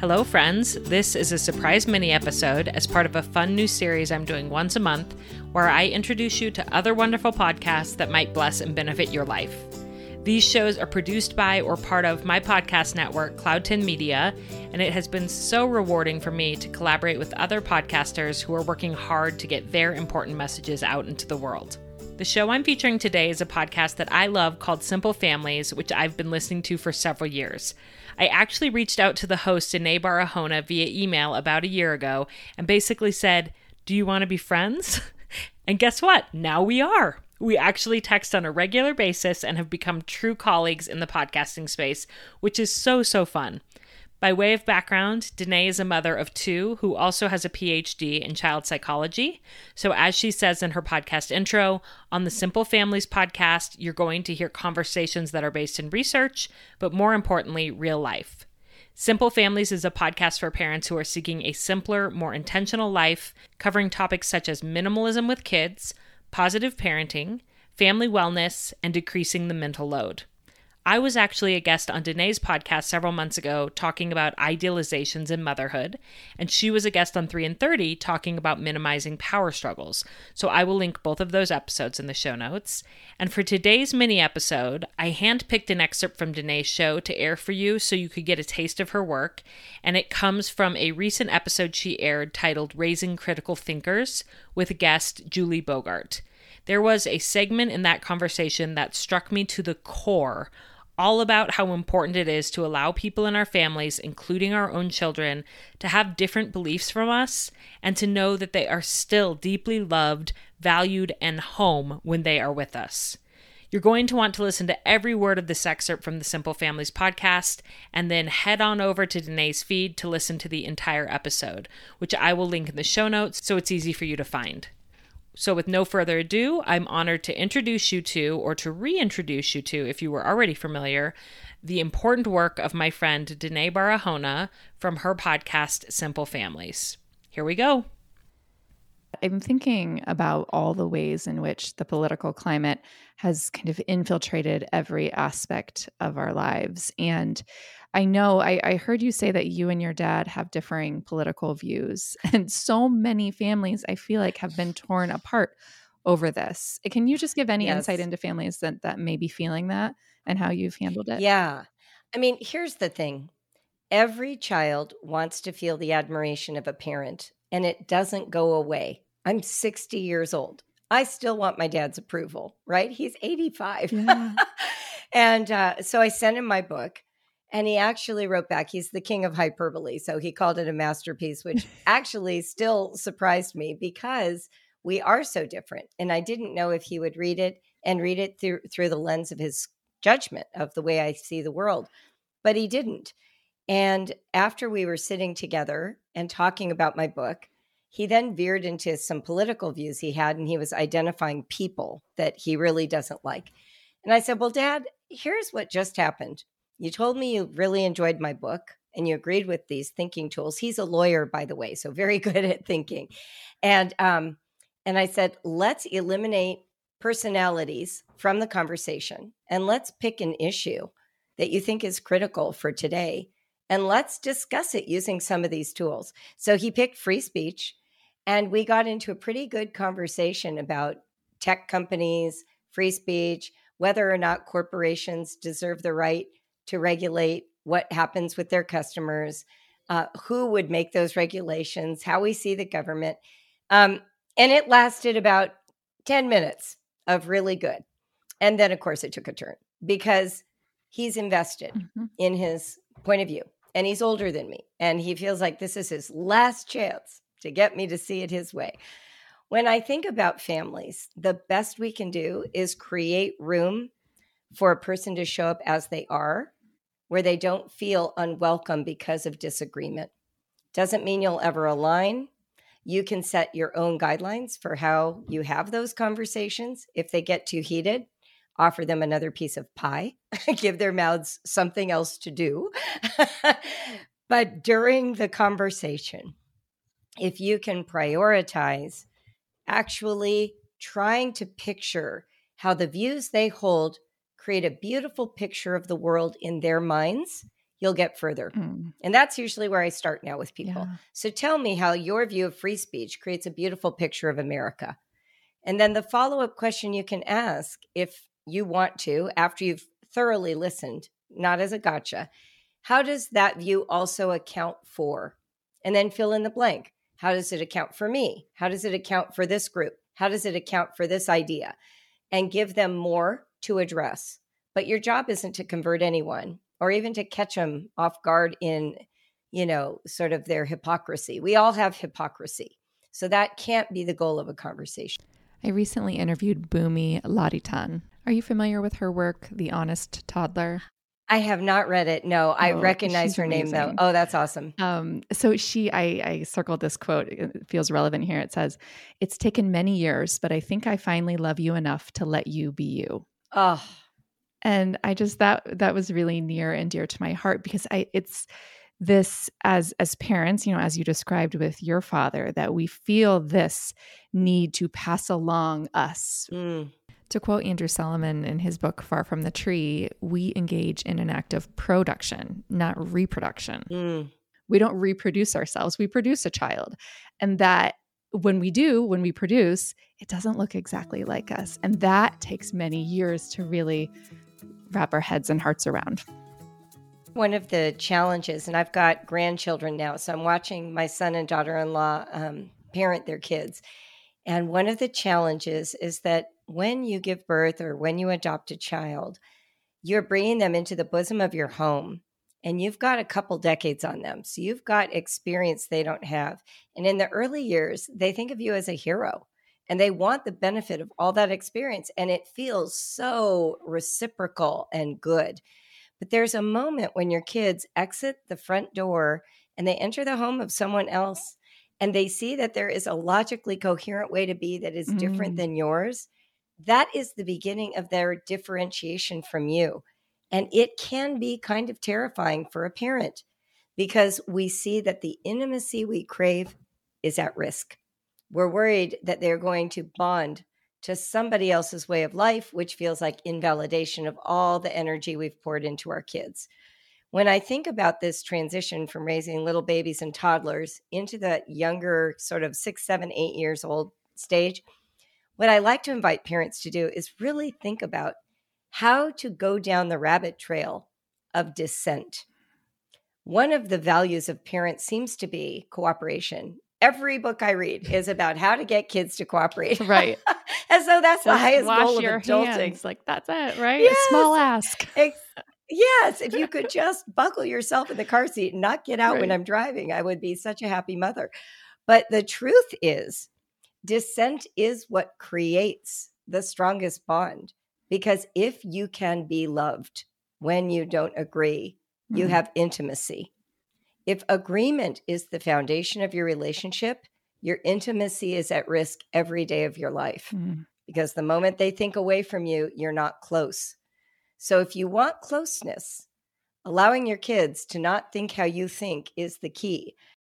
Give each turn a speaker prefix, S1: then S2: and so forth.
S1: Hello, friends. This is a surprise mini episode as part of a fun new series I'm doing once a month where I introduce you to other wonderful podcasts that might bless and benefit your life. These shows are produced by or part of my podcast network, Cloud 10 Media, and it has been so rewarding for me to collaborate with other podcasters who are working hard to get their important messages out into the world. The show I'm featuring today is a podcast that I love called Simple Families, which I've been listening to for several years. I actually reached out to the host, Denaye Barahona, via email about a year ago and basically said, Do you want to be friends? and guess what? Now we are. We actually text on a regular basis and have become true colleagues in the podcasting space, which is so, so fun. By way of background, Denaye is a mother of two who also has a PhD in child psychology. So, as she says in her podcast intro, on the Simple Families podcast, you're going to hear conversations that are based in research, but more importantly, real life. Simple Families is a podcast for parents who are seeking a simpler, more intentional life, covering topics such as minimalism with kids, positive parenting, family wellness, and decreasing the mental load. I was actually a guest on Denaye's podcast several months ago talking about idealizations in motherhood, and she was a guest on 3 and 30 talking about minimizing power struggles. So I will link both of those episodes in the show notes. And for today's mini episode, I handpicked an excerpt from Denaye's show to air for you so you could get a taste of her work, and it comes from a recent episode she aired titled Raising Critical Thinkers with guest Julie Bogart. There was a segment in that conversation that struck me to the core all about how important it is to allow people in our families, including our own children, to have different beliefs from us and to know that they are still deeply loved, valued, and home when they are with us. You're going to want to listen to every word of this excerpt from the Simple Families podcast and then head on over to Denaye's feed to listen to the entire episode, which I will link in the show notes so it's easy for you to find. So, with no further ado, I'm honored to introduce you to, or to reintroduce you to, if you were already familiar, the important work of my friend Denaye Barahona from her podcast, Simple Families. Here we go.
S2: I'm thinking about all the ways in which the political climate has kind of infiltrated every aspect of our lives. And I know I, I, heard you say that you and your dad have differing political views, and so many families I feel like have been torn apart over this. Can you just give any yes. insight into families that, that may be feeling that and how you've handled it?
S3: Yeah. I mean, here's the thing every child wants to feel the admiration of a parent, and it doesn't go away. I'm 60 years old. I still want my dad's approval, right? He's 85. Yeah. and uh, so I sent him my book and he actually wrote back, he's the king of hyperbole. So he called it a masterpiece, which actually still surprised me because we are so different. And I didn't know if he would read it and read it through through the lens of his judgment of the way I see the world. But he didn't. And after we were sitting together and talking about my book, he then veered into some political views he had, and he was identifying people that he really doesn't like. And I said, Well, Dad, here's what just happened. You told me you really enjoyed my book and you agreed with these thinking tools. He's a lawyer, by the way, so very good at thinking. And um, and I said, let's eliminate personalities from the conversation and let's pick an issue that you think is critical for today and let's discuss it using some of these tools. So he picked free speech and we got into a pretty good conversation about tech companies, free speech, whether or not corporations deserve the right to regulate what happens with their customers, uh, who would make those regulations, how we see the government. Um, and it lasted about 10 minutes of really good. And then, of course, it took a turn because he's invested mm-hmm. in his point of view and he's older than me. And he feels like this is his last chance to get me to see it his way. When I think about families, the best we can do is create room for a person to show up as they are where they don't feel unwelcome because of disagreement. Doesn't mean you'll ever align. You can set your own guidelines for how you have those conversations. If they get too heated, offer them another piece of pie, give their mouths something else to do. but during the conversation, if you can prioritize actually trying to picture how the views they hold create a beautiful picture of the world in their minds, you'll get further.
S2: Mm,
S3: And that's usually where I start now with people.
S2: yeah.
S3: So tell me how your view of free speech creates a beautiful picture of America. And then the follow up question you can ask if you want to, after you've thoroughly listened, not as a gotcha, how does that view also account for? And then fill in the blank. How does it account for me? How does it account for this group? How does it account for this idea? And give them more to address. But your job isn't to convert anyone or even to catch them off guard in, you know, sort of their hypocrisy. We all have hypocrisy. So that can't be the goal of a conversation.
S2: I recently interviewed Bunmi Laditan. Are you familiar with her work, The Honest Toddler?
S3: I have not read it. No, I
S2: Oh,
S3: recognize her name though. Oh, that's awesome.
S2: Um, so she, I, I circled this quote. It feels relevant here. It says, "It's taken many years, but I think I finally love you enough to let you be you."
S3: Oh,
S2: And I just that that was really near and dear to my heart because I, it's this as as parents, you know, as you described with your father, that we feel this need to pass along us.
S3: mm,
S2: To quote Andrew Solomon in his book Far from the Tree, we engage in an act of production, not reproduction
S3: mm.
S2: we don't reproduce ourselves we produce a child and that when we do when we produce it doesn't look exactly like us. And that takes many years to really wrap our heads and hearts around.
S3: One of the challenges, and I've got grandchildren now, so I'm watching my son and daughter in law um, parent their kids. And one of the challenges is that when you give birth or when you adopt a child, you're bringing them into the bosom of your home and you've got a couple decades on them. So you've got experience they don't have. And in the early years, they think of you as a hero and they want the benefit of all that experience. And it feels so reciprocal and good. But there's a moment when your kids exit the front door and they enter the home of someone else and they see that there is a logically coherent way to be that is different
S2: Mm.
S3: than yours. That is the beginning of their differentiation from you. And it can be kind of terrifying for a parent because we see that the intimacy we crave is at risk. We're worried that they're going to bond to somebody else's way of life, which feels like invalidation of all the energy we've poured into our kids. When I think about this transition from raising little babies and toddlers into the younger, sort of six, seven, eight years old stage, what I like to invite parents to do is really think about how to go down the rabbit trail of dissent. One of the values of parents seems to be cooperation. Every book I read is about how to get kids to cooperate.
S2: right
S3: As though that's the highest goal of adulting.
S2: hands. like that's it right
S3: Yes.
S2: a small ask
S3: yes, if you could just buckle yourself in the car seat and not get out when I'm driving, I would be such a happy mother. But the truth is, dissent is what creates the strongest bond. Because if you can be loved when you don't agree, you
S2: Mhm.
S3: have intimacy. If agreement is the foundation of your relationship, your intimacy is at risk every day of your life
S2: Mm.
S3: because the moment they think away from you, you're not close. So if you want closeness, allowing your kids to not think how you think is the key.